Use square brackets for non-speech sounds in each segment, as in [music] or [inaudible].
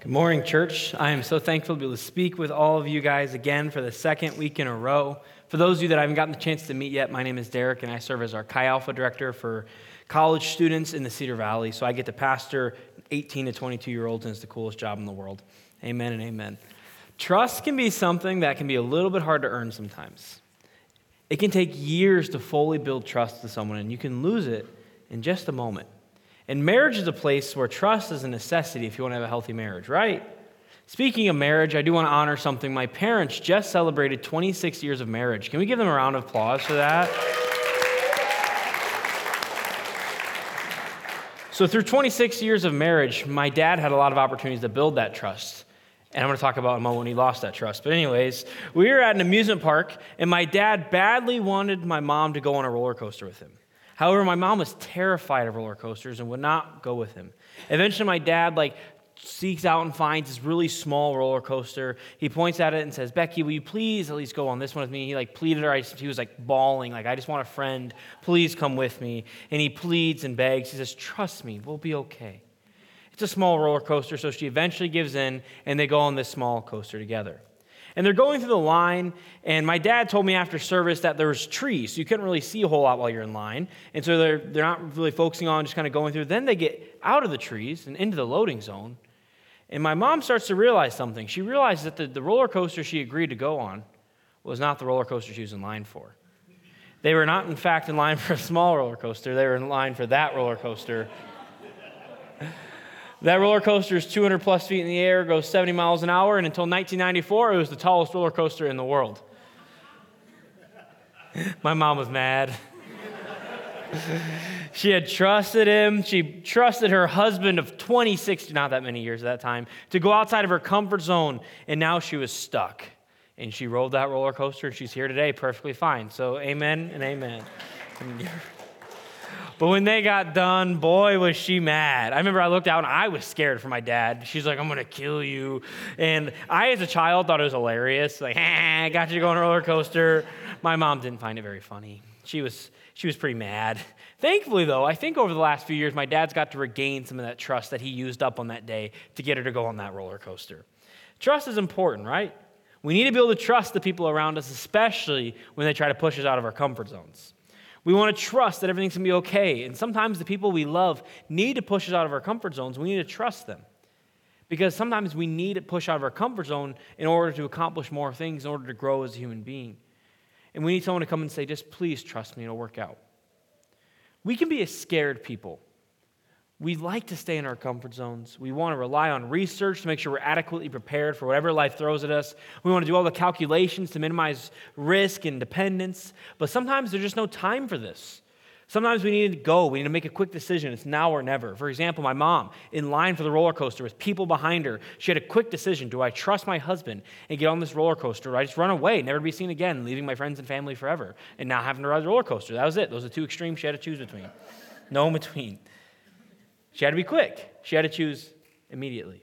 Good morning, church. I am so thankful to be able to speak with all of you guys again for the second week in a row. For those of you that I haven't gotten the chance to meet yet, my name is Derek, and I serve as our Chi Alpha director for college students in the Cedar Valley. So I get to pastor 18 to 22 year olds, and it's the coolest job in the world. Amen and amen. Trust can be something that can be a little bit hard to earn sometimes. It can take years to fully build trust with someone, and you can lose it in just a moment. And marriage is a place where trust is a necessity if you want to have a healthy marriage, right? Speaking of marriage, I do want to honor something. My parents just celebrated 26 years of marriage. Can we give them a round of applause for that? So, through 26 years of marriage, my dad had a lot of opportunities to build that trust. And I'm going to talk about moment when he lost that trust. But, anyways, we were at an amusement park, and my dad badly wanted my mom to go on a roller coaster with him. However, my mom was terrified of roller coasters and would not go with him. Eventually, my dad like seeks out and finds this really small roller coaster. He points at it and says, "Becky, will you please at least go on this one with me?" He like pleaded her. He was like bawling, like, "I just want a friend. Please come with me." And he pleads and begs. He says, "Trust me, we'll be okay." It's a small roller coaster, so she eventually gives in, and they go on this small coaster together. And they're going through the line, and my dad told me after service that there was trees, so you couldn't really see a whole lot while you're in line. And so they're, they're not really focusing on just kind of going through. Then they get out of the trees and into the loading zone. And my mom starts to realize something. She realizes that the, the roller coaster she agreed to go on was not the roller coaster she was in line for. They were not, in fact, in line [laughs] for a small roller coaster, they were in line for that roller coaster. That roller coaster is 200 plus feet in the air, goes 70 miles an hour, and until 1994, it was the tallest roller coaster in the world. [laughs] My mom was mad. [laughs] she had trusted him. She trusted her husband of 26, not that many years at that time, to go outside of her comfort zone, and now she was stuck. And she rode that roller coaster, and she's here today perfectly fine. So, amen and amen. But when they got done, boy, was she mad. I remember I looked out and I was scared for my dad. She's like, I'm going to kill you. And I, as a child, thought it was hilarious. Like, I [laughs] ah, got you to go on a roller coaster. My mom didn't find it very funny. She was, she was pretty mad. Thankfully, though, I think over the last few years, my dad's got to regain some of that trust that he used up on that day to get her to go on that roller coaster. Trust is important, right? We need to be able to trust the people around us, especially when they try to push us out of our comfort zones. We want to trust that everything's going to be okay. And sometimes the people we love need to push us out of our comfort zones. We need to trust them. Because sometimes we need to push out of our comfort zone in order to accomplish more things, in order to grow as a human being. And we need someone to come and say, just please trust me, it'll work out. We can be a scared people. We like to stay in our comfort zones. We want to rely on research to make sure we're adequately prepared for whatever life throws at us. We want to do all the calculations to minimize risk and dependence. But sometimes there's just no time for this. Sometimes we need to go. We need to make a quick decision. It's now or never. For example, my mom, in line for the roller coaster with people behind her, she had a quick decision. Do I trust my husband and get on this roller coaster, or I just run away, never be seen again, leaving my friends and family forever, and now having to ride the roller coaster? That was it. Those are two extremes she had to choose between. No in between. She had to be quick. She had to choose immediately.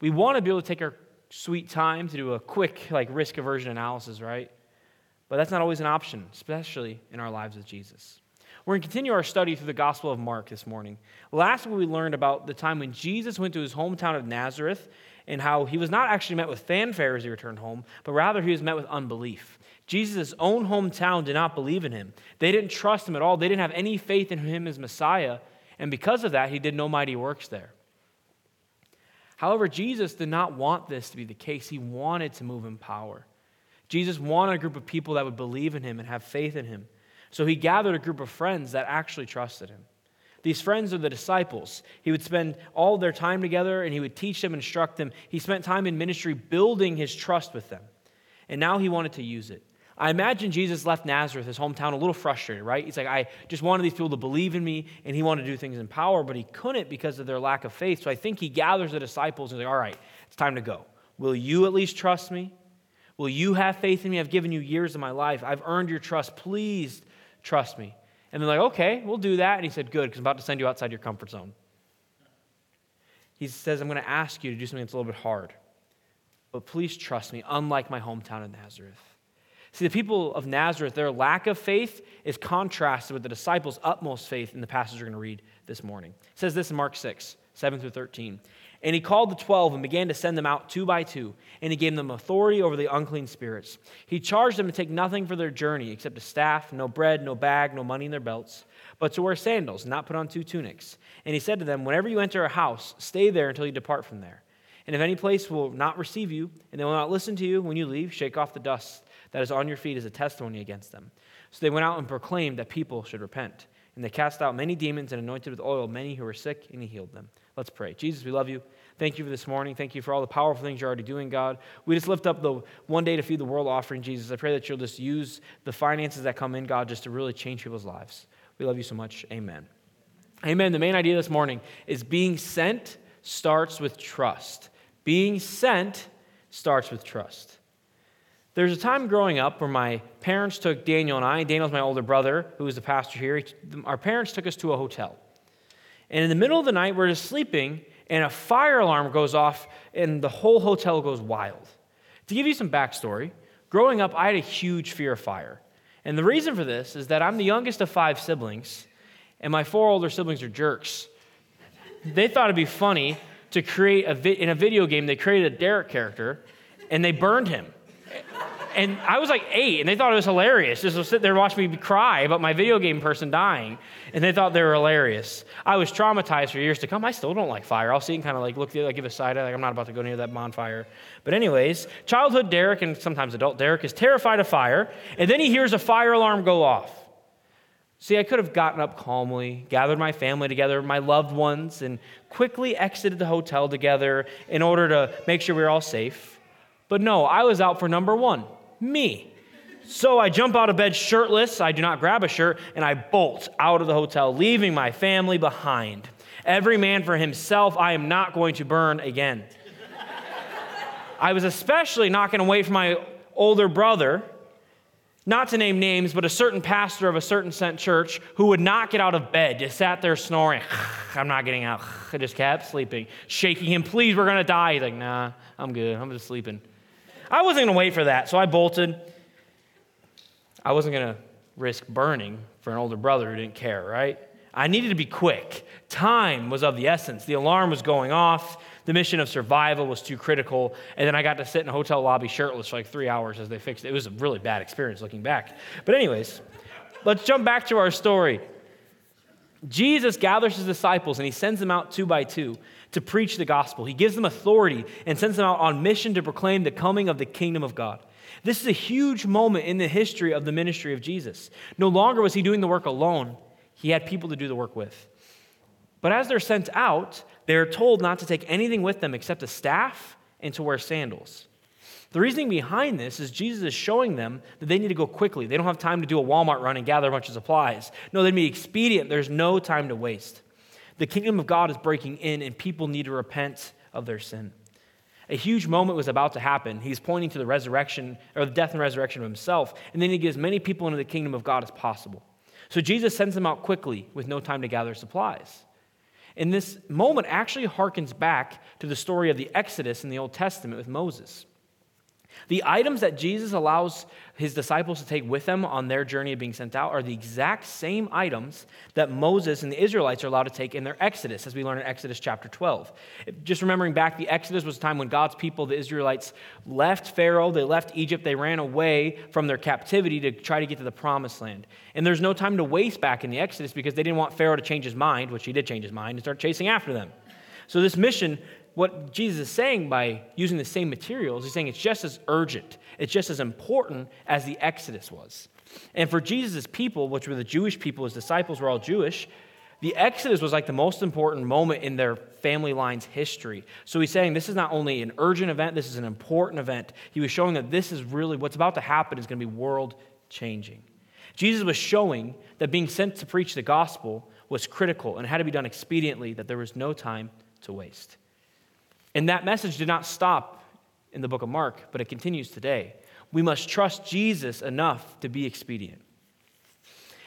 We want to be able to take our sweet time to do a quick, like, risk aversion analysis, right? But that's not always an option, especially in our lives with Jesus. We're going to continue our study through the Gospel of Mark this morning. Last week, we learned about the time when Jesus went to his hometown of Nazareth and how he was not actually met with fanfare as he returned home, but rather he was met with unbelief. Jesus' own hometown did not believe in him. They didn't trust him at all. They didn't have any faith in him as Messiah. And because of that, he did no mighty works there. However, Jesus did not want this to be the case. He wanted to move in power. Jesus wanted a group of people that would believe in him and have faith in him. So he gathered a group of friends that actually trusted him. These friends are the disciples. He would spend all their time together and he would teach them, instruct them. He spent time in ministry building his trust with them. And now he wanted to use it. I imagine Jesus left Nazareth, his hometown, a little frustrated, right? He's like, I just wanted these people to believe in me, and he wanted to do things in power, but he couldn't because of their lack of faith. So I think he gathers the disciples and he's like, All right, it's time to go. Will you at least trust me? Will you have faith in me? I've given you years of my life. I've earned your trust. Please trust me. And they're like, Okay, we'll do that. And he said, Good, because I'm about to send you outside your comfort zone. He says, I'm going to ask you to do something that's a little bit hard, but please trust me, unlike my hometown of Nazareth. See, the people of Nazareth, their lack of faith is contrasted with the disciples' utmost faith in the passage we're going to read this morning. It says this in Mark 6, 7 through 13. And he called the twelve and began to send them out two by two, and he gave them authority over the unclean spirits. He charged them to take nothing for their journey except a staff, no bread, no bag, no money in their belts, but to wear sandals, not put on two tunics. And he said to them, Whenever you enter a house, stay there until you depart from there. And if any place will not receive you, and they will not listen to you when you leave, shake off the dust that is on your feet is a testimony against them. So they went out and proclaimed that people should repent. And they cast out many demons and anointed with oil many who were sick, and he healed them. Let's pray. Jesus, we love you. Thank you for this morning. Thank you for all the powerful things you're already doing, God. We just lift up the one day to feed the world offering, Jesus. I pray that you'll just use the finances that come in, God, just to really change people's lives. We love you so much. Amen. Amen. The main idea this morning is being sent starts with trust. Being sent starts with trust. There's a time growing up where my parents took Daniel and I, Daniel's my older brother, who was the pastor here. Our parents took us to a hotel. And in the middle of the night, we're just sleeping, and a fire alarm goes off, and the whole hotel goes wild. To give you some backstory, growing up, I had a huge fear of fire. And the reason for this is that I'm the youngest of five siblings, and my four older siblings are jerks. They thought it'd be funny to create a vi- in a video game, they created a Derek character, and they burned him and I was like eight, and they thought it was hilarious. Just to sit there and watch me cry about my video game person dying, and they thought they were hilarious. I was traumatized for years to come. I still don't like fire. I'll see and kind of like look, like give a side eye, like I'm not about to go near that bonfire. But anyways, childhood Derek and sometimes adult Derek is terrified of fire, and then he hears a fire alarm go off. See, I could have gotten up calmly, gathered my family together, my loved ones, and quickly exited the hotel together in order to make sure we were all safe. But no, I was out for number one me. So I jump out of bed shirtless. I do not grab a shirt, and I bolt out of the hotel, leaving my family behind. Every man for himself. I am not going to burn again. I was especially not going to wait for my older brother, not to name names, but a certain pastor of a certain sent church who would not get out of bed, just sat there snoring. [sighs] I'm not getting out. [sighs] I just kept sleeping, shaking him, please, we're going to die. He's like, nah, I'm good. I'm just sleeping. I wasn't going to wait for that, so I bolted. I wasn't going to risk burning for an older brother who didn't care, right? I needed to be quick. Time was of the essence. The alarm was going off. The mission of survival was too critical. And then I got to sit in a hotel lobby shirtless for like three hours as they fixed it. It was a really bad experience looking back. But, anyways, let's jump back to our story. Jesus gathers his disciples and he sends them out two by two to preach the gospel. He gives them authority and sends them out on mission to proclaim the coming of the kingdom of God. This is a huge moment in the history of the ministry of Jesus. No longer was he doing the work alone, he had people to do the work with. But as they're sent out, they're told not to take anything with them except a staff and to wear sandals. The reasoning behind this is Jesus is showing them that they need to go quickly. They don't have time to do a Walmart run and gather a bunch of supplies. No, they'd be expedient. There's no time to waste. The kingdom of God is breaking in, and people need to repent of their sin. A huge moment was about to happen. He's pointing to the resurrection, or the death and resurrection of himself, and then he gets many people into the kingdom of God as possible. So Jesus sends them out quickly with no time to gather supplies. And this moment actually harkens back to the story of the Exodus in the Old Testament with Moses. The items that Jesus allows his disciples to take with them on their journey of being sent out are the exact same items that Moses and the Israelites are allowed to take in their Exodus, as we learn in Exodus chapter 12. Just remembering back, the Exodus was a time when God's people, the Israelites, left Pharaoh, they left Egypt, they ran away from their captivity to try to get to the promised land. And there's no time to waste back in the Exodus because they didn't want Pharaoh to change his mind, which he did change his mind, and start chasing after them. So this mission what Jesus is saying by using the same materials, he's saying it's just as urgent, it's just as important as the Exodus was. And for Jesus' people, which were the Jewish people, his disciples were all Jewish, the Exodus was like the most important moment in their family line's history. So he's saying this is not only an urgent event, this is an important event. He was showing that this is really what's about to happen is going to be world changing. Jesus was showing that being sent to preach the gospel was critical and had to be done expediently, that there was no time to waste. And that message did not stop in the book of Mark, but it continues today. We must trust Jesus enough to be expedient.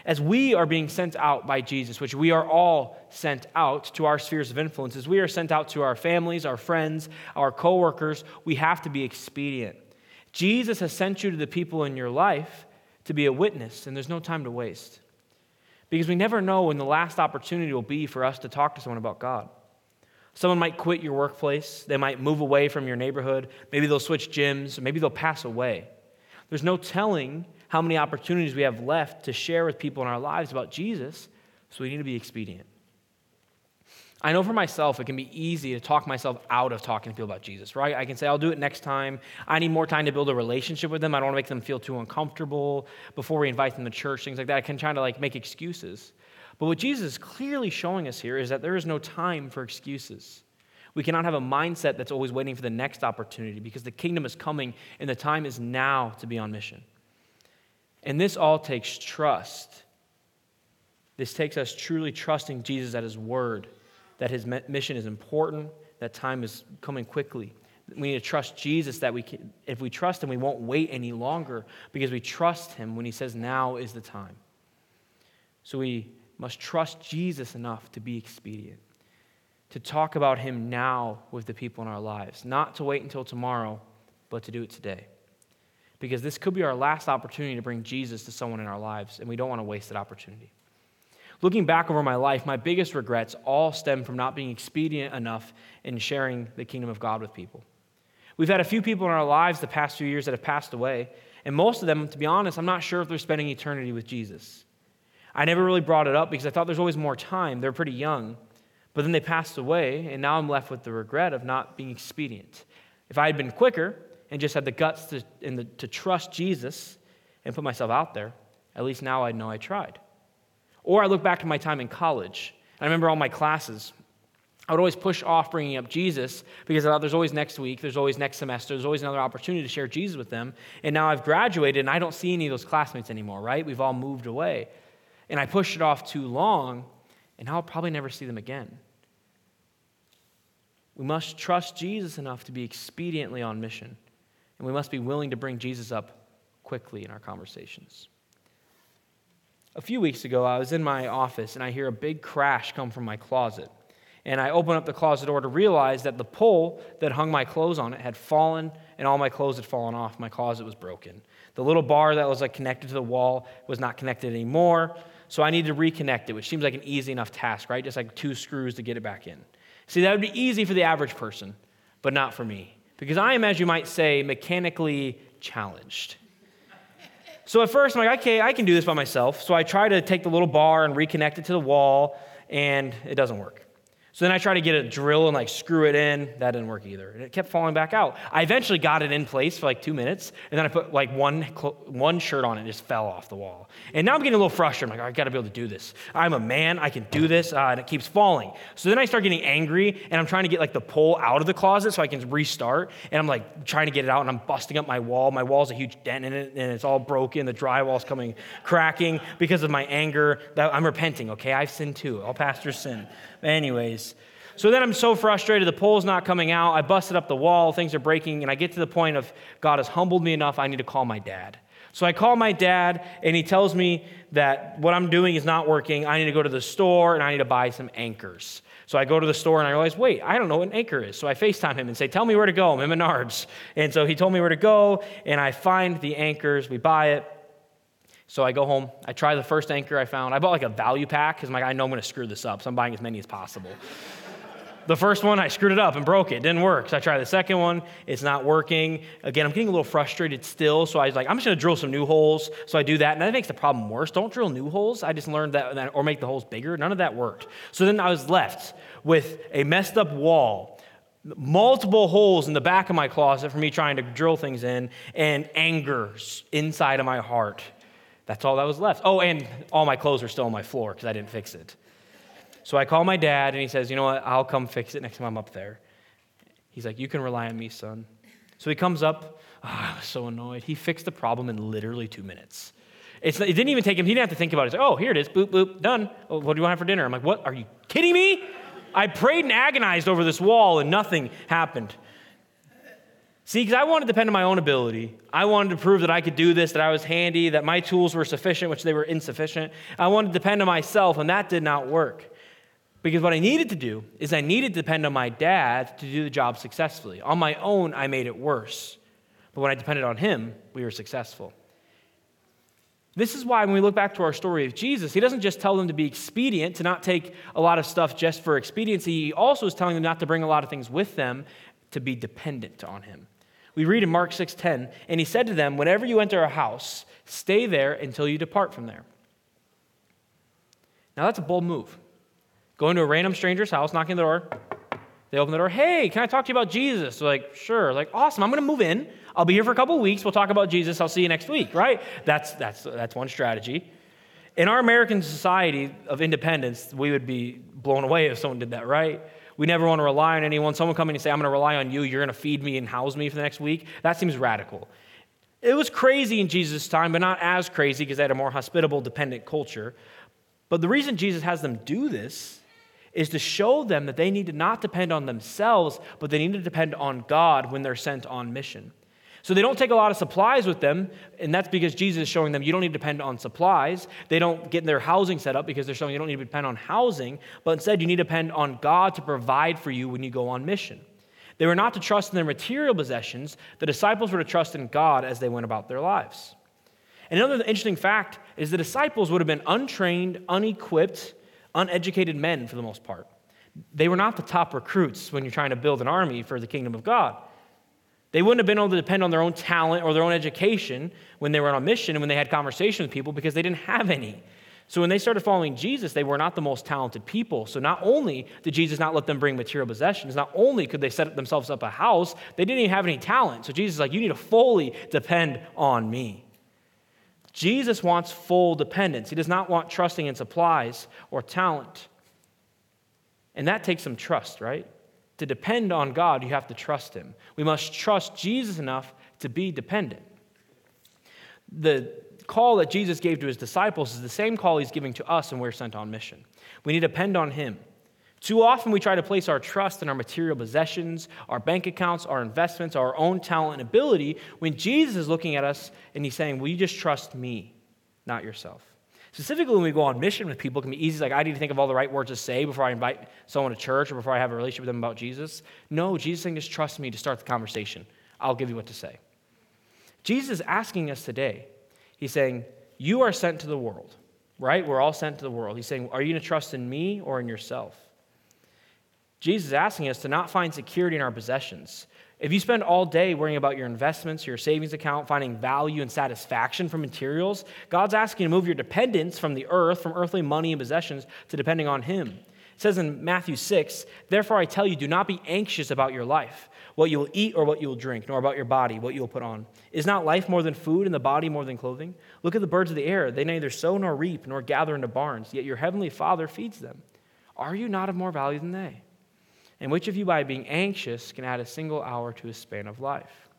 As we are being sent out by Jesus, which we are all sent out to our spheres of influence, as we are sent out to our families, our friends, our coworkers, we have to be expedient. Jesus has sent you to the people in your life to be a witness, and there's no time to waste. Because we never know when the last opportunity will be for us to talk to someone about God. Someone might quit your workplace. They might move away from your neighborhood. Maybe they'll switch gyms. Maybe they'll pass away. There's no telling how many opportunities we have left to share with people in our lives about Jesus, so we need to be expedient. I know for myself, it can be easy to talk myself out of talking to people about Jesus, right? I can say, I'll do it next time. I need more time to build a relationship with them. I don't want to make them feel too uncomfortable before we invite them to church, things like that. I can try to like make excuses. But what Jesus is clearly showing us here is that there is no time for excuses. We cannot have a mindset that's always waiting for the next opportunity because the kingdom is coming and the time is now to be on mission. And this all takes trust. This takes us truly trusting Jesus at his word, that his mission is important, that time is coming quickly. We need to trust Jesus that we can, if we trust him, we won't wait any longer because we trust him when he says now is the time. So we must trust Jesus enough to be expedient, to talk about him now with the people in our lives, not to wait until tomorrow, but to do it today. Because this could be our last opportunity to bring Jesus to someone in our lives, and we don't want to waste that opportunity. Looking back over my life, my biggest regrets all stem from not being expedient enough in sharing the kingdom of God with people. We've had a few people in our lives the past few years that have passed away, and most of them, to be honest, I'm not sure if they're spending eternity with Jesus. I never really brought it up because I thought there's always more time. They're pretty young. But then they passed away, and now I'm left with the regret of not being expedient. If I had been quicker and just had the guts to, the, to trust Jesus and put myself out there, at least now I know I tried. Or I look back to my time in college. I remember all my classes. I would always push off bringing up Jesus because I thought there's always next week, there's always next semester, there's always another opportunity to share Jesus with them. And now I've graduated and I don't see any of those classmates anymore, right? We've all moved away and I pushed it off too long, and I'll probably never see them again. We must trust Jesus enough to be expediently on mission, and we must be willing to bring Jesus up quickly in our conversations. A few weeks ago, I was in my office and I hear a big crash come from my closet. And I open up the closet door to realize that the pole that hung my clothes on it had fallen and all my clothes had fallen off. My closet was broken. The little bar that was like connected to the wall was not connected anymore. So I need to reconnect it, which seems like an easy enough task, right? Just like two screws to get it back in. See, that would be easy for the average person, but not for me. Because I am, as you might say, mechanically challenged. So at first, I'm like, okay, I can do this by myself. So I try to take the little bar and reconnect it to the wall, and it doesn't work. So then I tried to get a drill and like screw it in. That didn't work either. And it kept falling back out. I eventually got it in place for like two minutes. And then I put like one, one shirt on it and it just fell off the wall. And now I'm getting a little frustrated. I'm like, I got to be able to do this. I'm a man. I can do this. Uh, and it keeps falling. So then I start getting angry and I'm trying to get like the pole out of the closet so I can restart. And I'm like trying to get it out and I'm busting up my wall. My wall's a huge dent in it and it's all broken. The drywall's coming cracking because of my anger. That I'm repenting, okay? I've sinned too. All pastors sin. Anyways, so then I'm so frustrated, the pole's not coming out. I busted up the wall, things are breaking, and I get to the point of God has humbled me enough, I need to call my dad. So I call my dad, and he tells me that what I'm doing is not working. I need to go to the store and I need to buy some anchors. So I go to the store and I realize, wait, I don't know what an anchor is. So I FaceTime him and say, tell me where to go. I'm in Menards. And so he told me where to go, and I find the anchors. We buy it. So I go home. I try the first anchor I found. I bought like a value pack because I'm like, I know I'm going to screw this up. So I'm buying as many as possible. the first one, I screwed it up and broke it. it. Didn't work. So I tried the second one. It's not working. Again, I'm getting a little frustrated still. So I was like, I'm just going to drill some new holes. So I do that. And that makes the problem worse. Don't drill new holes. I just learned that, or make the holes bigger. None of that worked. So then I was left with a messed up wall multiple holes in the back of my closet for me trying to drill things in, and anger inside of my heart. That's all that was left. Oh, and all my clothes were still on my floor because I didn't fix it. So I call my dad and he says, You know what? I'll come fix it next time I'm up there. He's like, You can rely on me, son. So he comes up. Oh, I was so annoyed. He fixed the problem in literally two minutes. It's, it didn't even take him, he didn't have to think about it. Like, Oh, here it is. Boop, boop, done. Oh, what do you want for dinner? I'm like, What? Are you kidding me? I prayed and agonized over this wall and nothing happened. See, because I wanted to depend on my own ability. I wanted to prove that I could do this, that I was handy, that my tools were sufficient, which they were insufficient. I wanted to depend on myself, and that did not work. Because what I needed to do is I needed to depend on my dad to do the job successfully. On my own, I made it worse. But when I depended on him, we were successful. This is why when we look back to our story of Jesus, he doesn't just tell them to be expedient, to not take a lot of stuff just for expediency. He also is telling them not to bring a lot of things with them, to be dependent on him. We read in Mark 6:10, and he said to them, "Whenever you enter a house, stay there until you depart from there." Now that's a bold move. Going to a random stranger's house, knocking the door. They open the door. Hey, can I talk to you about Jesus? They're like, sure. Like, awesome. I'm going to move in. I'll be here for a couple weeks. We'll talk about Jesus. I'll see you next week, right? That's, that's, that's one strategy. In our American society of independence, we would be blown away if someone did that, right? We never want to rely on anyone. Someone coming and say, I'm going to rely on you. You're going to feed me and house me for the next week. That seems radical. It was crazy in Jesus' time, but not as crazy because they had a more hospitable, dependent culture. But the reason Jesus has them do this is to show them that they need to not depend on themselves, but they need to depend on God when they're sent on mission. So they don't take a lot of supplies with them, and that's because Jesus is showing them you don't need to depend on supplies. They don't get their housing set up because they're showing you don't need to depend on housing, but instead you need to depend on God to provide for you when you go on mission. They were not to trust in their material possessions, the disciples were to trust in God as they went about their lives. And another interesting fact is the disciples would have been untrained, unequipped, uneducated men for the most part. They were not the top recruits when you're trying to build an army for the kingdom of God. They wouldn't have been able to depend on their own talent or their own education when they were on a mission and when they had conversation with people because they didn't have any. So when they started following Jesus, they were not the most talented people. So not only did Jesus not let them bring material possessions, not only could they set themselves up a house, they didn't even have any talent. So Jesus is like, you need to fully depend on me. Jesus wants full dependence. He does not want trusting in supplies or talent. And that takes some trust, right? To depend on God, you have to trust Him. We must trust Jesus enough to be dependent. The call that Jesus gave to His disciples is the same call He's giving to us when we're sent on mission. We need to depend on Him. Too often we try to place our trust in our material possessions, our bank accounts, our investments, our own talent and ability when Jesus is looking at us and He's saying, Will you just trust me, not yourself? Specifically, when we go on mission with people, it can be easy. Like, I need to think of all the right words to say before I invite someone to church or before I have a relationship with them about Jesus. No, Jesus saying, just trust me to start the conversation. I'll give you what to say. Jesus is asking us today, He's saying, You are sent to the world, right? We're all sent to the world. He's saying, Are you going to trust in me or in yourself? Jesus is asking us to not find security in our possessions. If you spend all day worrying about your investments, your savings account, finding value and satisfaction from materials, God's asking you to move your dependence from the earth, from earthly money and possessions, to depending on Him. It says in Matthew 6, Therefore I tell you, do not be anxious about your life, what you will eat or what you will drink, nor about your body, what you will put on. Is not life more than food, and the body more than clothing? Look at the birds of the air. They neither sow nor reap, nor gather into barns, yet your heavenly Father feeds them. Are you not of more value than they? And which of you, by being anxious, can add a single hour to his span of life?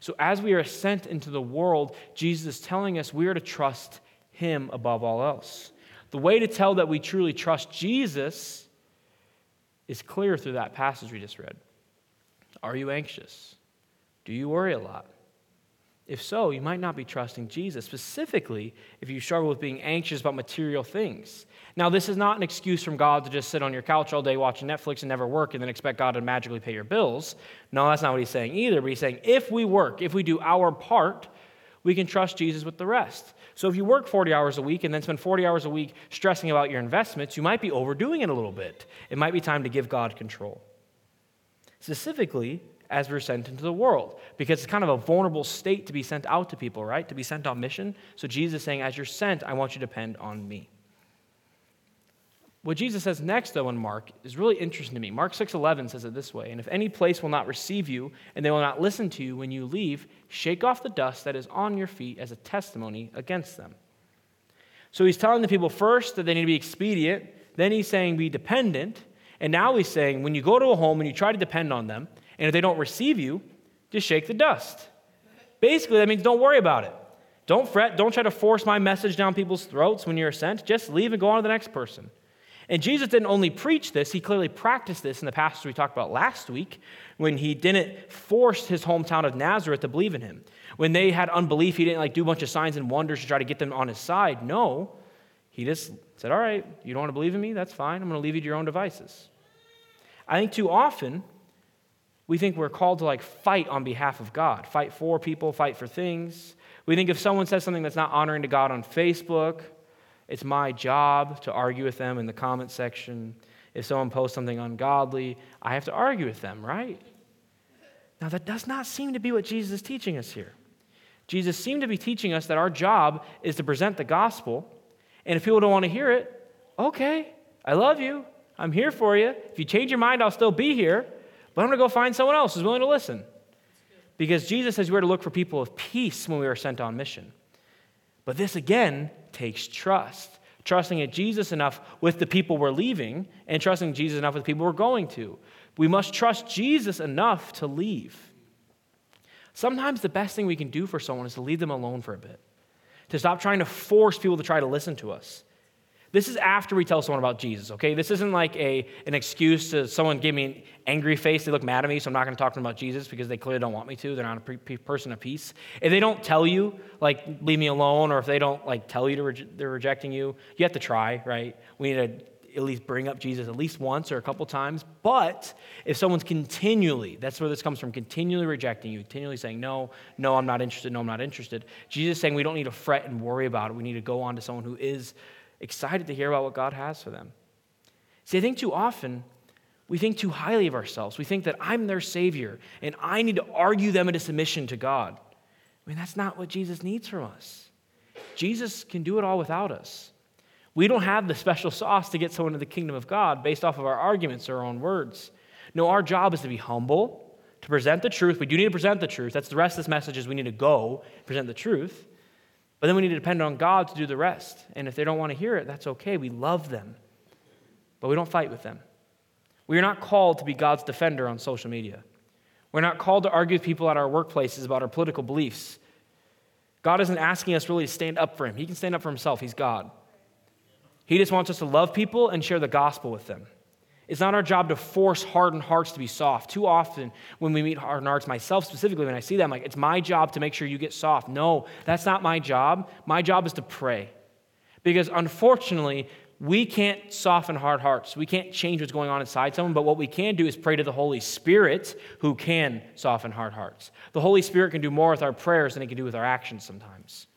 So, as we are sent into the world, Jesus is telling us we are to trust him above all else. The way to tell that we truly trust Jesus is clear through that passage we just read. Are you anxious? Do you worry a lot? If so, you might not be trusting Jesus, specifically if you struggle with being anxious about material things. Now, this is not an excuse from God to just sit on your couch all day watching Netflix and never work and then expect God to magically pay your bills. No, that's not what he's saying either. But he's saying if we work, if we do our part, we can trust Jesus with the rest. So if you work 40 hours a week and then spend 40 hours a week stressing about your investments, you might be overdoing it a little bit. It might be time to give God control. Specifically, as we're sent into the world. Because it's kind of a vulnerable state to be sent out to people, right? To be sent on mission. So Jesus is saying, as you're sent, I want you to depend on me. What Jesus says next, though, in Mark is really interesting to me. Mark 6:11 says it this way, "And if any place will not receive you, and they will not listen to you when you leave, shake off the dust that is on your feet as a testimony against them." So he's telling the people first that they need to be expedient, then he's saying be dependent, and now he's saying when you go to a home and you try to depend on them, and if they don't receive you, just shake the dust. Basically, that means don't worry about it. Don't fret. Don't try to force my message down people's throats when you're sent. Just leave and go on to the next person. And Jesus didn't only preach this, he clearly practiced this in the passage we talked about last week when he didn't force his hometown of Nazareth to believe in him. When they had unbelief, he didn't like do a bunch of signs and wonders to try to get them on his side. No, he just said, All right, you don't want to believe in me? That's fine. I'm going to leave you to your own devices. I think too often we think we're called to like fight on behalf of God, fight for people, fight for things. We think if someone says something that's not honoring to God on Facebook, it's my job to argue with them in the comment section. If someone posts something ungodly, I have to argue with them, right? Now, that does not seem to be what Jesus is teaching us here. Jesus seemed to be teaching us that our job is to present the gospel, and if people don't want to hear it, okay, I love you. I'm here for you. If you change your mind, I'll still be here. But I'm going to go find someone else who's willing to listen. Because Jesus says we're to look for people of peace when we are sent on mission. But this again takes trust. Trusting in Jesus enough with the people we're leaving and trusting Jesus enough with the people we're going to. We must trust Jesus enough to leave. Sometimes the best thing we can do for someone is to leave them alone for a bit, to stop trying to force people to try to listen to us, this is after we tell someone about Jesus, okay? This isn't like a, an excuse to someone give me an angry face, they look mad at me, so I'm not going to talk to them about Jesus because they clearly don't want me to. They're not a pre- person of peace. If they don't tell you, like, leave me alone, or if they don't, like, tell you re- they're rejecting you, you have to try, right? We need to at least bring up Jesus at least once or a couple times. But if someone's continually, that's where this comes from, continually rejecting you, continually saying, no, no, I'm not interested, no, I'm not interested. Jesus is saying we don't need to fret and worry about it. We need to go on to someone who is excited to hear about what God has for them. See, I think too often we think too highly of ourselves. We think that I'm their Savior and I need to argue them into submission to God. I mean, that's not what Jesus needs from us. Jesus can do it all without us. We don't have the special sauce to get someone to the kingdom of God based off of our arguments or our own words. No, our job is to be humble, to present the truth. We do need to present the truth. That's the rest of this message is we need to go present the truth. But then we need to depend on God to do the rest. And if they don't want to hear it, that's okay. We love them, but we don't fight with them. We are not called to be God's defender on social media. We're not called to argue with people at our workplaces about our political beliefs. God isn't asking us really to stand up for Him. He can stand up for Himself, He's God. He just wants us to love people and share the gospel with them. It's not our job to force hardened hearts to be soft. Too often, when we meet hardened hearts, myself specifically, when I see them, like, it's my job to make sure you get soft. No, that's not my job. My job is to pray. Because unfortunately, we can't soften hard hearts. We can't change what's going on inside someone, but what we can do is pray to the Holy Spirit who can soften hard hearts. The Holy Spirit can do more with our prayers than he can do with our actions sometimes.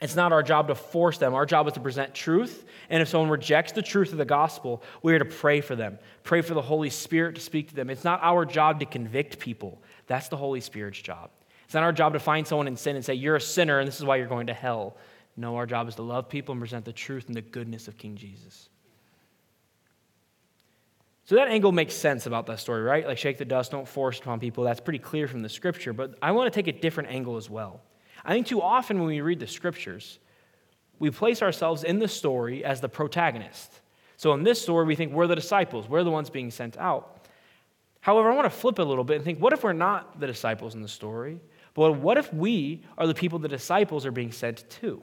It's not our job to force them. Our job is to present truth. And if someone rejects the truth of the gospel, we are to pray for them, pray for the Holy Spirit to speak to them. It's not our job to convict people, that's the Holy Spirit's job. It's not our job to find someone in sin and say, You're a sinner and this is why you're going to hell. No, our job is to love people and present the truth and the goodness of King Jesus. So that angle makes sense about that story, right? Like shake the dust, don't force it upon people. That's pretty clear from the scripture. But I want to take a different angle as well. I think too often when we read the scriptures, we place ourselves in the story as the protagonist. So in this story, we think we're the disciples, we're the ones being sent out. However, I want to flip it a little bit and think what if we're not the disciples in the story? But what if we are the people the disciples are being sent to?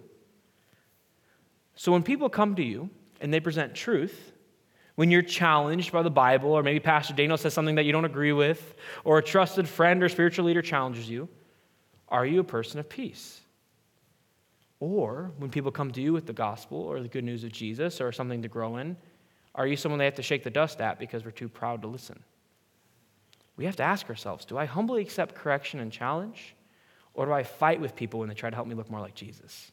So when people come to you and they present truth, when you're challenged by the Bible, or maybe Pastor Daniel says something that you don't agree with, or a trusted friend or spiritual leader challenges you, are you a person of peace? Or when people come to you with the gospel or the good news of Jesus or something to grow in, are you someone they have to shake the dust at because we're too proud to listen? We have to ask ourselves do I humbly accept correction and challenge? Or do I fight with people when they try to help me look more like Jesus?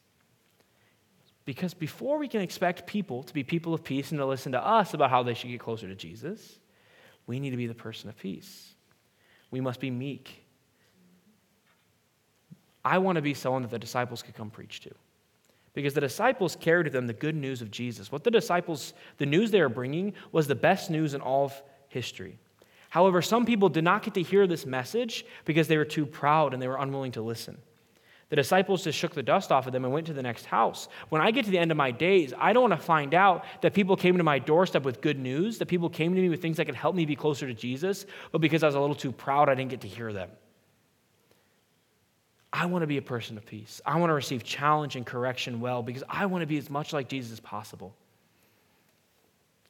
Because before we can expect people to be people of peace and to listen to us about how they should get closer to Jesus, we need to be the person of peace. We must be meek I want to be someone that the disciples could come preach to. Because the disciples carried to them the good news of Jesus. What the disciples, the news they were bringing, was the best news in all of history. However, some people did not get to hear this message because they were too proud and they were unwilling to listen. The disciples just shook the dust off of them and went to the next house. When I get to the end of my days, I don't want to find out that people came to my doorstep with good news, that people came to me with things that could help me be closer to Jesus, but because I was a little too proud, I didn't get to hear them. I want to be a person of peace. I want to receive challenge and correction well because I want to be as much like Jesus as possible.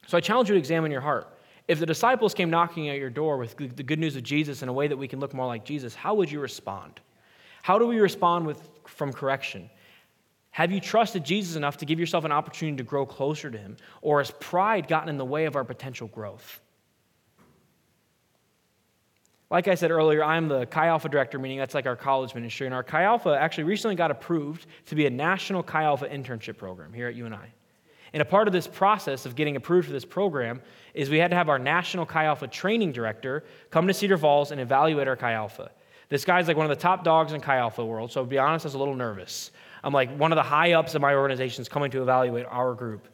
So I challenge you to examine your heart. If the disciples came knocking at your door with the good news of Jesus in a way that we can look more like Jesus, how would you respond? How do we respond with, from correction? Have you trusted Jesus enough to give yourself an opportunity to grow closer to him? Or has pride gotten in the way of our potential growth? Like I said earlier, I'm the Chi Alpha director, meaning that's like our college ministry. And our Chi Alpha actually recently got approved to be a national Chi Alpha internship program here at UNI. And a part of this process of getting approved for this program is we had to have our national Chi Alpha training director come to Cedar Falls and evaluate our Chi Alpha. This guy's like one of the top dogs in Chi Alpha world, so to be honest, I was a little nervous. I'm like one of the high ups of my organization is coming to evaluate our group.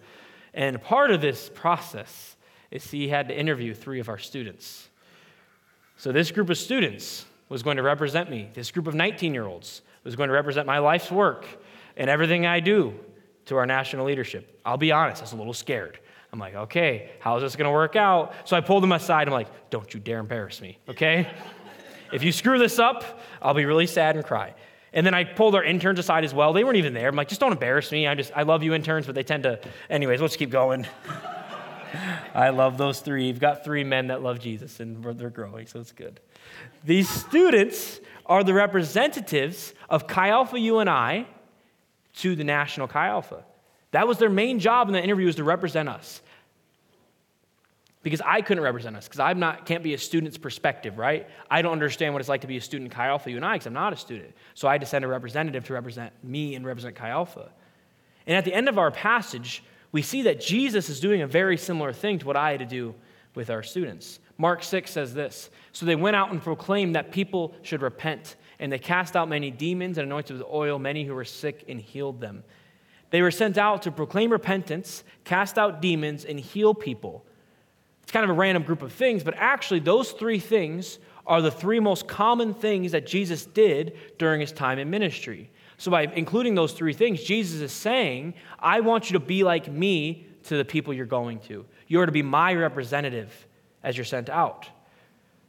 And part of this process is he had to interview three of our students. So, this group of students was going to represent me. This group of 19 year olds was going to represent my life's work and everything I do to our national leadership. I'll be honest, I was a little scared. I'm like, okay, how's this going to work out? So I pulled them aside. I'm like, don't you dare embarrass me, okay? if you screw this up, I'll be really sad and cry. And then I pulled our interns aside as well. They weren't even there. I'm like, just don't embarrass me. I just, I love you interns, but they tend to, anyways, let's keep going. I love those three. You've got three men that love Jesus and they're growing, so it's good. These students are the representatives of Chi Alpha UNI to the National Chi Alpha. That was their main job in the interview was to represent us. Because I couldn't represent us, because I'm not can't be a student's perspective, right? I don't understand what it's like to be a student Chi Alpha UNI because I'm not a student. So I had to send a representative to represent me and represent Chi Alpha. And at the end of our passage, we see that Jesus is doing a very similar thing to what I had to do with our students. Mark 6 says this So they went out and proclaimed that people should repent, and they cast out many demons and anointed with oil many who were sick and healed them. They were sent out to proclaim repentance, cast out demons, and heal people. It's kind of a random group of things, but actually, those three things are the three most common things that Jesus did during his time in ministry. So, by including those three things, Jesus is saying, I want you to be like me to the people you're going to. You are to be my representative as you're sent out.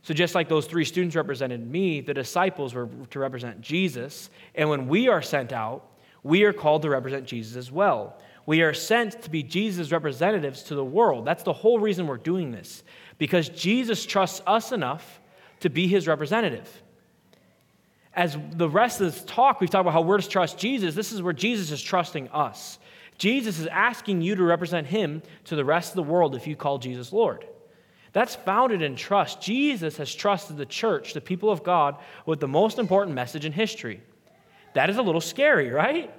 So, just like those three students represented me, the disciples were to represent Jesus. And when we are sent out, we are called to represent Jesus as well. We are sent to be Jesus' representatives to the world. That's the whole reason we're doing this, because Jesus trusts us enough to be his representative as the rest of this talk, we've talked about how we're to trust Jesus. This is where Jesus is trusting us. Jesus is asking you to represent him to the rest of the world if you call Jesus Lord. That's founded in trust. Jesus has trusted the church, the people of God, with the most important message in history. That is a little scary, right?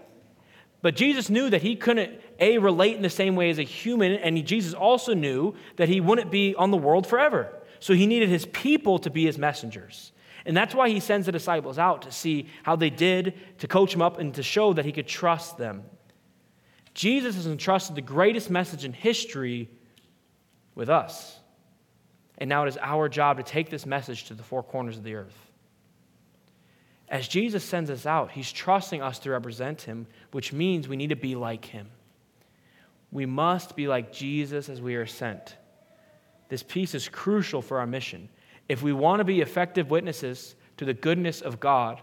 But Jesus knew that he couldn't, A, relate in the same way as a human, and Jesus also knew that he wouldn't be on the world forever. So he needed his people to be his messengers. And that's why he sends the disciples out to see how they did, to coach them up, and to show that he could trust them. Jesus has entrusted the greatest message in history with us. And now it is our job to take this message to the four corners of the earth. As Jesus sends us out, he's trusting us to represent him, which means we need to be like him. We must be like Jesus as we are sent. This piece is crucial for our mission. If we want to be effective witnesses to the goodness of God,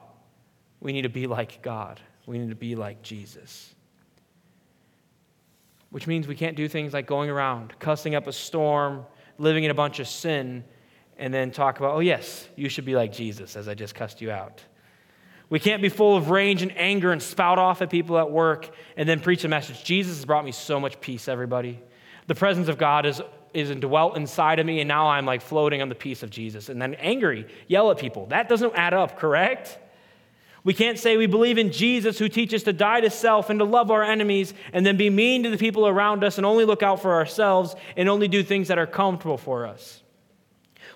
we need to be like God. We need to be like Jesus. Which means we can't do things like going around, cussing up a storm, living in a bunch of sin, and then talk about, oh, yes, you should be like Jesus, as I just cussed you out. We can't be full of rage and anger and spout off at people at work and then preach a message. Jesus has brought me so much peace, everybody. The presence of God is is dwelt inside of me, and now I'm like floating on the peace of Jesus. And then angry, yell at people. That doesn't add up, correct? We can't say we believe in Jesus who teaches to die to self and to love our enemies and then be mean to the people around us and only look out for ourselves and only do things that are comfortable for us.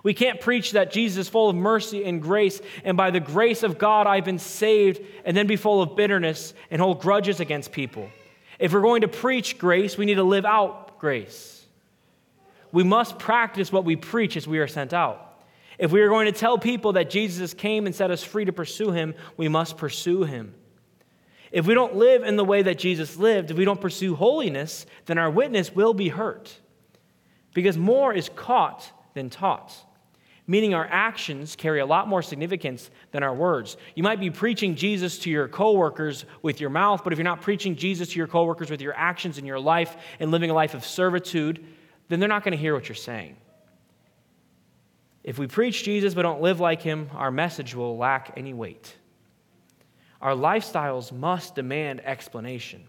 We can't preach that Jesus is full of mercy and grace, and by the grace of God I've been saved, and then be full of bitterness and hold grudges against people. If we're going to preach grace, we need to live out grace we must practice what we preach as we are sent out. If we are going to tell people that Jesus came and set us free to pursue him, we must pursue him. If we don't live in the way that Jesus lived, if we don't pursue holiness, then our witness will be hurt. Because more is caught than taught, meaning our actions carry a lot more significance than our words. You might be preaching Jesus to your coworkers with your mouth, but if you're not preaching Jesus to your coworkers with your actions in your life and living a life of servitude, then they're not going to hear what you're saying. If we preach Jesus but don't live like him, our message will lack any weight. Our lifestyles must demand explanation.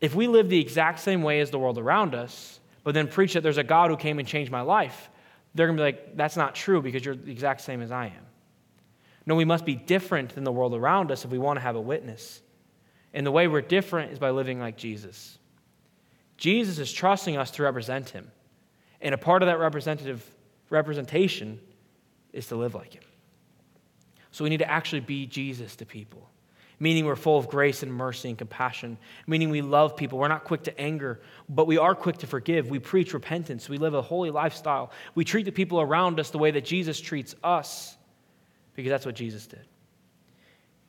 If we live the exact same way as the world around us, but then preach that there's a God who came and changed my life, they're going to be like, that's not true because you're the exact same as I am. No, we must be different than the world around us if we want to have a witness. And the way we're different is by living like Jesus. Jesus is trusting us to represent him. And a part of that representative representation is to live like him. So we need to actually be Jesus to people, meaning we're full of grace and mercy and compassion, meaning we love people. We're not quick to anger, but we are quick to forgive. We preach repentance. We live a holy lifestyle. We treat the people around us the way that Jesus treats us because that's what Jesus did.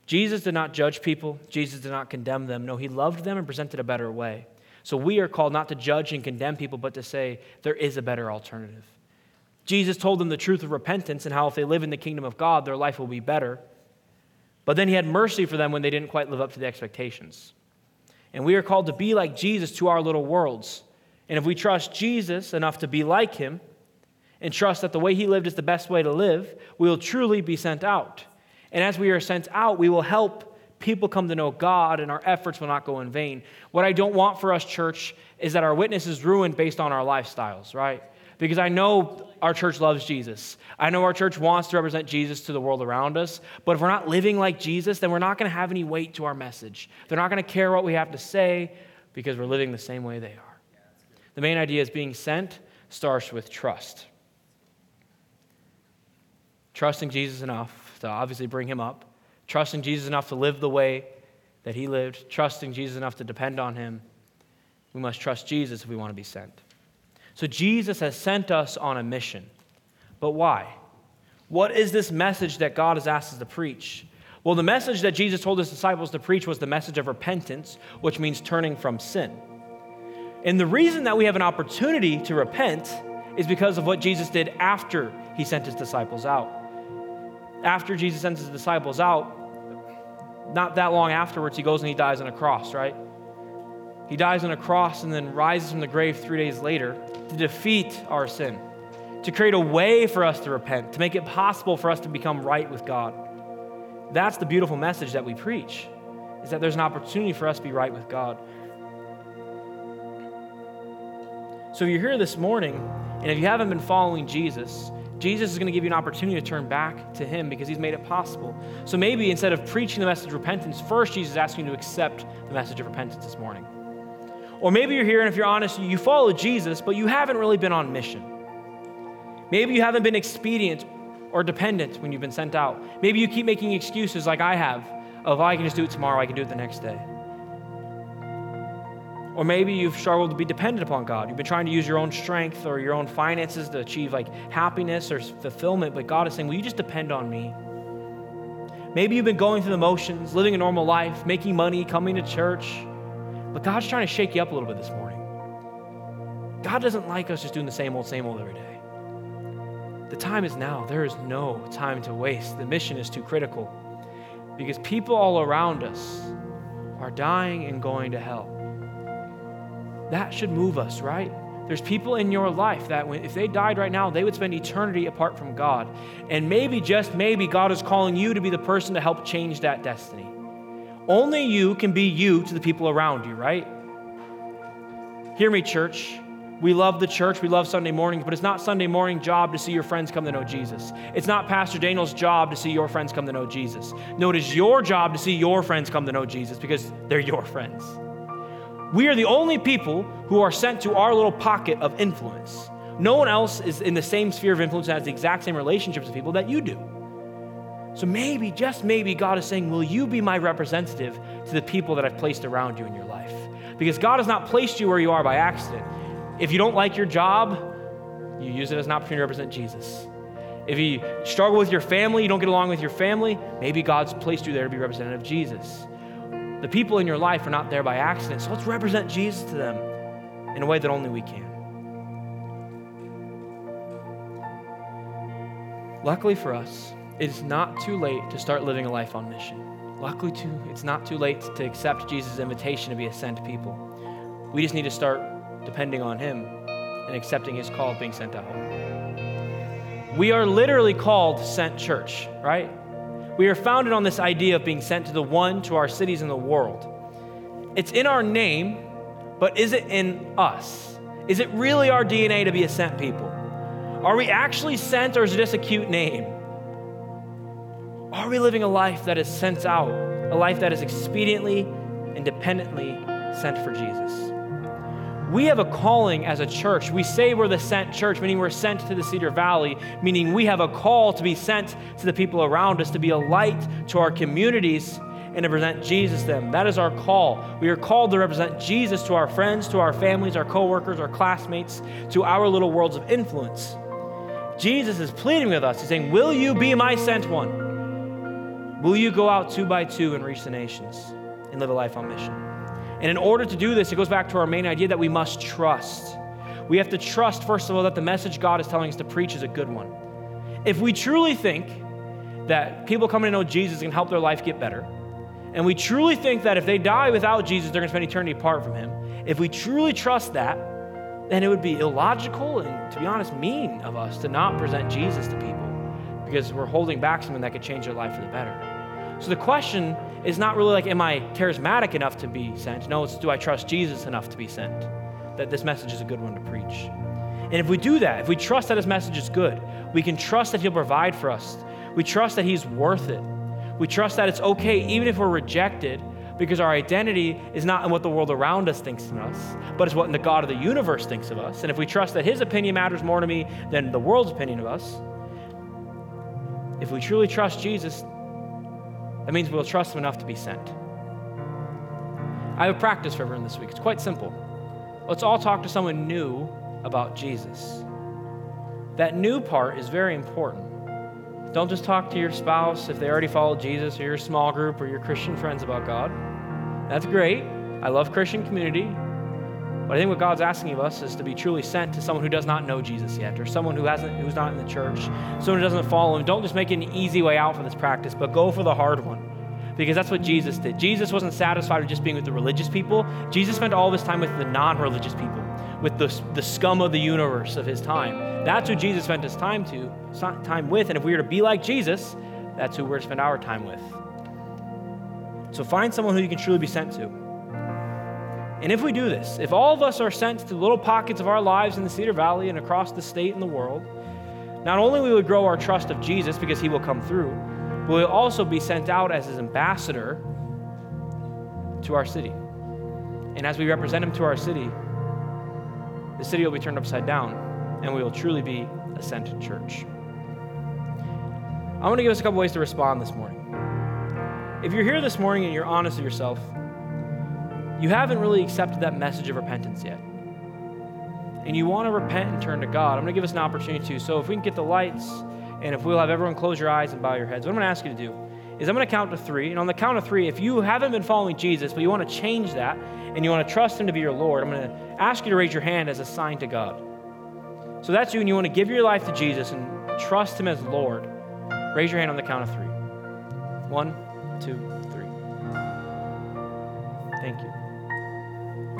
Jesus did not judge people, Jesus did not condemn them. No, he loved them and presented a better way. So we are called not to judge and condemn people, but to say there is a better alternative. Jesus told them the truth of repentance and how if they live in the kingdom of God, their life will be better. But then he had mercy for them when they didn't quite live up to the expectations. And we are called to be like Jesus to our little worlds. And if we trust Jesus enough to be like him and trust that the way he lived is the best way to live, we will truly be sent out. And as we are sent out, we will help people come to know God and our efforts will not go in vain. What I don't want for us, church, is that our witness is ruined based on our lifestyles, right? because I know our church loves Jesus. I know our church wants to represent Jesus to the world around us. But if we're not living like Jesus, then we're not going to have any weight to our message. They're not going to care what we have to say because we're living the same way they are. The main idea is being sent starts with trust. Trusting Jesus enough to obviously bring him up, trusting Jesus enough to live the way that he lived, trusting Jesus enough to depend on him. We must trust Jesus if we want to be sent. So Jesus has sent us on a mission. But why? What is this message that God has asked us to preach? Well, the message that Jesus told his disciples to preach was the message of repentance, which means turning from sin. And the reason that we have an opportunity to repent is because of what Jesus did after he sent his disciples out. After Jesus sends his disciples out, not that long afterwards, he goes and he dies on a cross, right? He dies on a cross and then rises from the grave three days later to defeat our sin, to create a way for us to repent, to make it possible for us to become right with God. That's the beautiful message that we preach, is that there's an opportunity for us to be right with God. So if you're here this morning, and if you haven't been following Jesus, Jesus is going to give you an opportunity to turn back to Him because He's made it possible. So maybe instead of preaching the message of repentance, first Jesus is asking you to accept the message of repentance this morning. Or maybe you're here and if you're honest, you follow Jesus, but you haven't really been on mission. Maybe you haven't been expedient or dependent when you've been sent out. Maybe you keep making excuses like I have of, oh, I can just do it tomorrow, I can do it the next day. Or maybe you've struggled to be dependent upon God. You've been trying to use your own strength or your own finances to achieve like happiness or fulfillment, but God is saying, Will you just depend on me? Maybe you've been going through the motions, living a normal life, making money, coming to church, but God's trying to shake you up a little bit this morning. God doesn't like us just doing the same old, same old every day. The time is now. There is no time to waste. The mission is too critical because people all around us are dying and going to hell. That should move us, right? There's people in your life that when, if they died right now, they would spend eternity apart from God. And maybe, just maybe, God is calling you to be the person to help change that destiny. Only you can be you to the people around you, right? Hear me, church. We love the church, we love Sunday mornings, but it's not Sunday morning job to see your friends come to know Jesus. It's not Pastor Daniel's job to see your friends come to know Jesus. No, it is your job to see your friends come to know Jesus because they're your friends. We are the only people who are sent to our little pocket of influence. No one else is in the same sphere of influence and has the exact same relationships with people that you do. So maybe, just maybe, God is saying, Will you be my representative to the people that I've placed around you in your life? Because God has not placed you where you are by accident. If you don't like your job, you use it as an opportunity to represent Jesus. If you struggle with your family, you don't get along with your family, maybe God's placed you there to be representative of Jesus. The people in your life are not there by accident, so let's represent Jesus to them in a way that only we can. Luckily for us, it's not too late to start living a life on mission. Luckily, too, it's not too late to accept Jesus' invitation to be a sent people. We just need to start depending on Him and accepting His call of being sent out. We are literally called sent church, right? We are founded on this idea of being sent to the one, to our cities in the world. It's in our name, but is it in us? Is it really our DNA to be a sent people? Are we actually sent or is it just a cute name? Are we living a life that is sent out, a life that is expediently and dependently sent for Jesus? We have a calling as a church. We say we're the sent church, meaning we're sent to the Cedar Valley, meaning we have a call to be sent to the people around us, to be a light to our communities and to present Jesus to them. That is our call. We are called to represent Jesus to our friends, to our families, our coworkers, our classmates, to our little worlds of influence. Jesus is pleading with us. He's saying, Will you be my sent one? Will you go out two by two and reach the nations and live a life on mission? And in order to do this, it goes back to our main idea that we must trust. We have to trust, first of all, that the message God is telling us to preach is a good one. If we truly think that people coming to know Jesus can help their life get better, and we truly think that if they die without Jesus, they're going to spend eternity apart from Him, if we truly trust that, then it would be illogical and, to be honest, mean of us to not present Jesus to people because we're holding back something that could change their life for the better. So the question is not really like, am I charismatic enough to be sent? No, it's do I trust Jesus enough to be sent? That this message is a good one to preach. And if we do that, if we trust that his message is good, we can trust that he'll provide for us. We trust that he's worth it. We trust that it's okay even if we're rejected because our identity is not in what the world around us thinks of us, but it's what the God of the universe thinks of us. And if we trust that His opinion matters more to me than the world's opinion of us, if we truly trust Jesus, that means we'll trust Him enough to be sent. I have a practice for everyone this week. It's quite simple. Let's all talk to someone new about Jesus. That new part is very important. Don't just talk to your spouse if they already follow Jesus or your small group or your Christian friends about God. That's great. I love Christian community. But I think what God's asking of us is to be truly sent to someone who does not know Jesus yet, or someone who hasn't, who's not in the church, someone who doesn't follow him. Don't just make an easy way out for this practice, but go for the hard one. Because that's what Jesus did. Jesus wasn't satisfied with just being with the religious people. Jesus spent all of his time with the non religious people, with the, the scum of the universe of his time. That's who Jesus spent his time to, time with. And if we were to be like Jesus, that's who we're to spend our time with. So find someone who you can truly be sent to. And if we do this, if all of us are sent to little pockets of our lives in the Cedar Valley and across the state and the world, not only will we grow our trust of Jesus because he will come through, but we'll also be sent out as his ambassador to our city. And as we represent him to our city, the city will be turned upside down and we will truly be a sent church. I want to give us a couple ways to respond this morning. If you're here this morning and you're honest with yourself, you haven't really accepted that message of repentance yet. And you want to repent and turn to God. I'm going to give us an opportunity to. So if we can get the lights and if we'll have everyone close your eyes and bow your heads, what I'm going to ask you to do is I'm going to count to three. And on the count of three, if you haven't been following Jesus, but you want to change that and you want to trust him to be your Lord, I'm going to ask you to raise your hand as a sign to God. So that's you, and you want to give your life to Jesus and trust him as Lord. Raise your hand on the count of three. One, two, three. Thank you.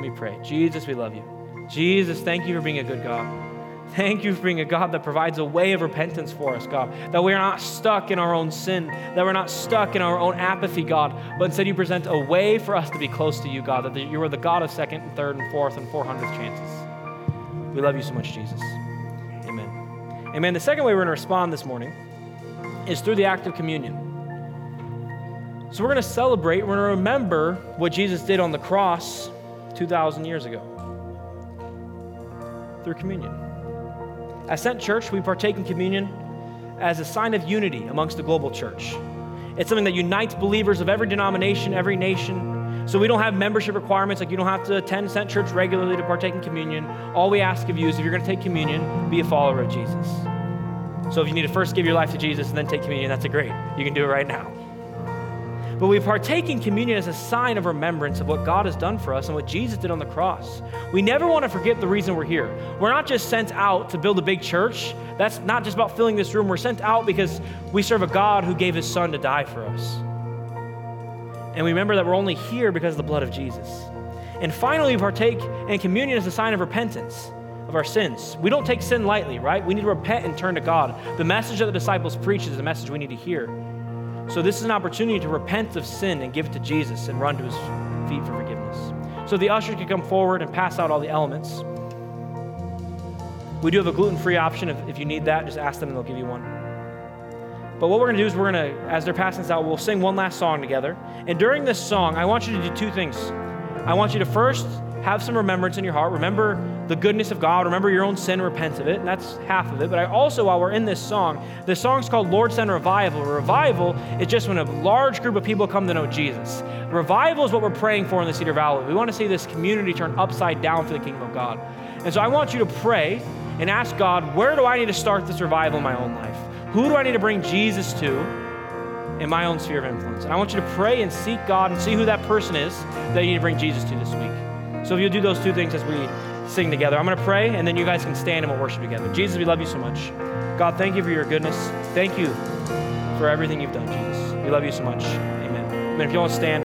Let me pray. Jesus, we love you. Jesus, thank you for being a good God. Thank you for being a God that provides a way of repentance for us, God. That we are not stuck in our own sin, that we're not stuck in our own apathy, God, but instead you present a way for us to be close to you, God, that you are the God of second and third and fourth and four hundredth chances. We love you so much, Jesus. Amen. Amen. The second way we're going to respond this morning is through the act of communion. So we're going to celebrate, we're going to remember what Jesus did on the cross 2,000 years ago through communion. As Sent Church, we partake in communion as a sign of unity amongst the global church. It's something that unites believers of every denomination, every nation. So we don't have membership requirements, like you don't have to attend Sent Church regularly to partake in communion. All we ask of you is if you're going to take communion, be a follower of Jesus. So if you need to first give your life to Jesus and then take communion, that's a great. You can do it right now. But we partake in communion as a sign of remembrance of what God has done for us and what Jesus did on the cross. We never want to forget the reason we're here. We're not just sent out to build a big church. That's not just about filling this room. We're sent out because we serve a God who gave his son to die for us. And we remember that we're only here because of the blood of Jesus. And finally, we partake in communion as a sign of repentance of our sins. We don't take sin lightly, right? We need to repent and turn to God. The message that the disciples preach is the message we need to hear. So, this is an opportunity to repent of sin and give it to Jesus and run to his feet for forgiveness. So, the usher can come forward and pass out all the elements. We do have a gluten free option. If, if you need that, just ask them and they'll give you one. But what we're going to do is we're going to, as they're passing this out, we'll sing one last song together. And during this song, I want you to do two things. I want you to first have some remembrance in your heart. Remember the goodness of God. Remember your own sin, repent of it. And that's half of it. But I also, while we're in this song, the song's called Lord Send Revival. Revival is just when a large group of people come to know Jesus. Revival is what we're praying for in the Cedar Valley. We want to see this community turn upside down for the kingdom of God. And so I want you to pray and ask God, where do I need to start this revival in my own life? Who do I need to bring Jesus to in my own sphere of influence? And I want you to pray and seek God and see who that person is that you need to bring Jesus to this week. So if you'll do those two things as we sing together, I'm going to pray and then you guys can stand and we'll worship together. Jesus, we love you so much. God, thank you for your goodness. Thank you for everything you've done, Jesus. We love you so much. Amen. Amen. If you want to stand,